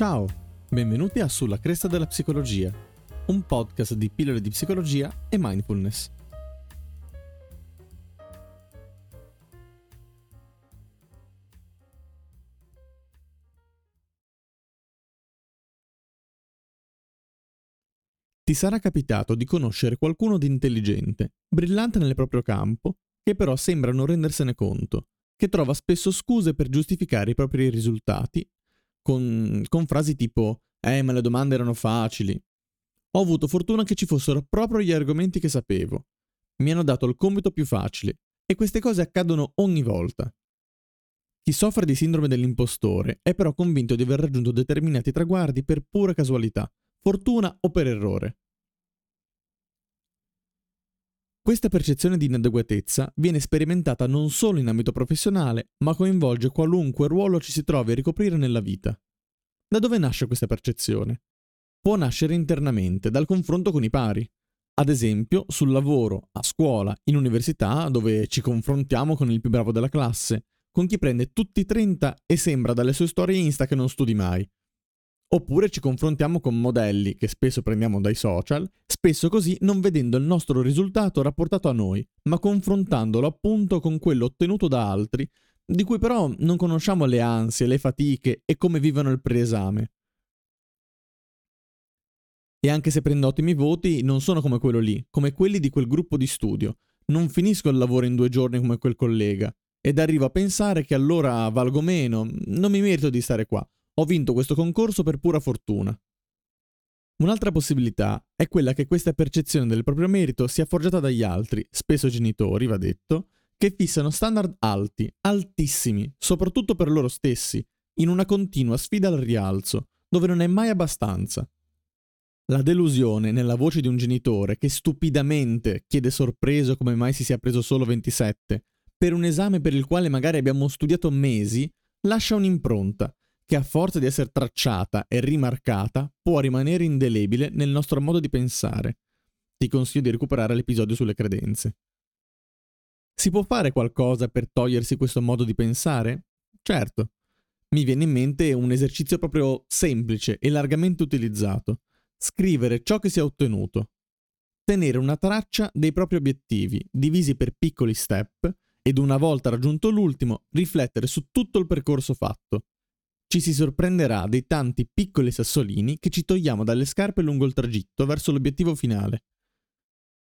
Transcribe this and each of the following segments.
Ciao, benvenuti a Sulla Cresta della Psicologia, un podcast di pillole di psicologia e mindfulness. Ti sarà capitato di conoscere qualcuno di intelligente, brillante nel proprio campo, che però sembra non rendersene conto, che trova spesso scuse per giustificare i propri risultati con, con frasi tipo Eh, ma le domande erano facili. Ho avuto fortuna che ci fossero proprio gli argomenti che sapevo. Mi hanno dato il compito più facile e queste cose accadono ogni volta. Chi soffre di sindrome dell'impostore è però convinto di aver raggiunto determinati traguardi per pura casualità, fortuna o per errore. Questa percezione di inadeguatezza viene sperimentata non solo in ambito professionale, ma coinvolge qualunque ruolo ci si trovi a ricoprire nella vita. Da dove nasce questa percezione? Può nascere internamente, dal confronto con i pari. Ad esempio, sul lavoro, a scuola, in università, dove ci confrontiamo con il più bravo della classe, con chi prende tutti i 30 e sembra dalle sue storie Insta che non studi mai, Oppure ci confrontiamo con modelli che spesso prendiamo dai social, spesso così non vedendo il nostro risultato rapportato a noi, ma confrontandolo appunto con quello ottenuto da altri, di cui però non conosciamo le ansie, le fatiche e come vivono il preesame. E anche se prendo ottimi voti, non sono come quello lì, come quelli di quel gruppo di studio. Non finisco il lavoro in due giorni come quel collega. Ed arrivo a pensare che allora valgo meno, non mi merito di stare qua. Ho vinto questo concorso per pura fortuna. Un'altra possibilità è quella che questa percezione del proprio merito sia forgiata dagli altri, spesso genitori, va detto, che fissano standard alti, altissimi, soprattutto per loro stessi, in una continua sfida al rialzo, dove non è mai abbastanza. La delusione nella voce di un genitore che stupidamente chiede sorpreso come mai si sia preso solo 27, per un esame per il quale magari abbiamo studiato mesi, lascia un'impronta che a forza di essere tracciata e rimarcata può rimanere indelebile nel nostro modo di pensare. Ti consiglio di recuperare l'episodio sulle credenze. Si può fare qualcosa per togliersi questo modo di pensare? Certo. Mi viene in mente un esercizio proprio semplice e largamente utilizzato. Scrivere ciò che si è ottenuto. Tenere una traccia dei propri obiettivi, divisi per piccoli step, ed una volta raggiunto l'ultimo, riflettere su tutto il percorso fatto ci si sorprenderà dei tanti piccoli sassolini che ci togliamo dalle scarpe lungo il tragitto verso l'obiettivo finale.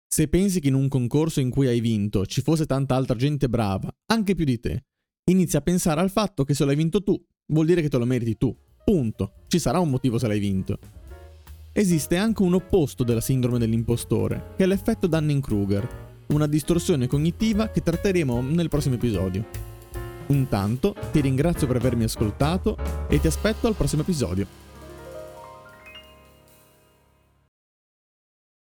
Se pensi che in un concorso in cui hai vinto ci fosse tanta altra gente brava, anche più di te, inizia a pensare al fatto che se l'hai vinto tu, vuol dire che te lo meriti tu. Punto. Ci sarà un motivo se l'hai vinto. Esiste anche un opposto della sindrome dell'impostore, che è l'effetto Dunning-Kruger, una distorsione cognitiva che tratteremo nel prossimo episodio. Intanto ti ringrazio per avermi ascoltato e ti aspetto al prossimo episodio.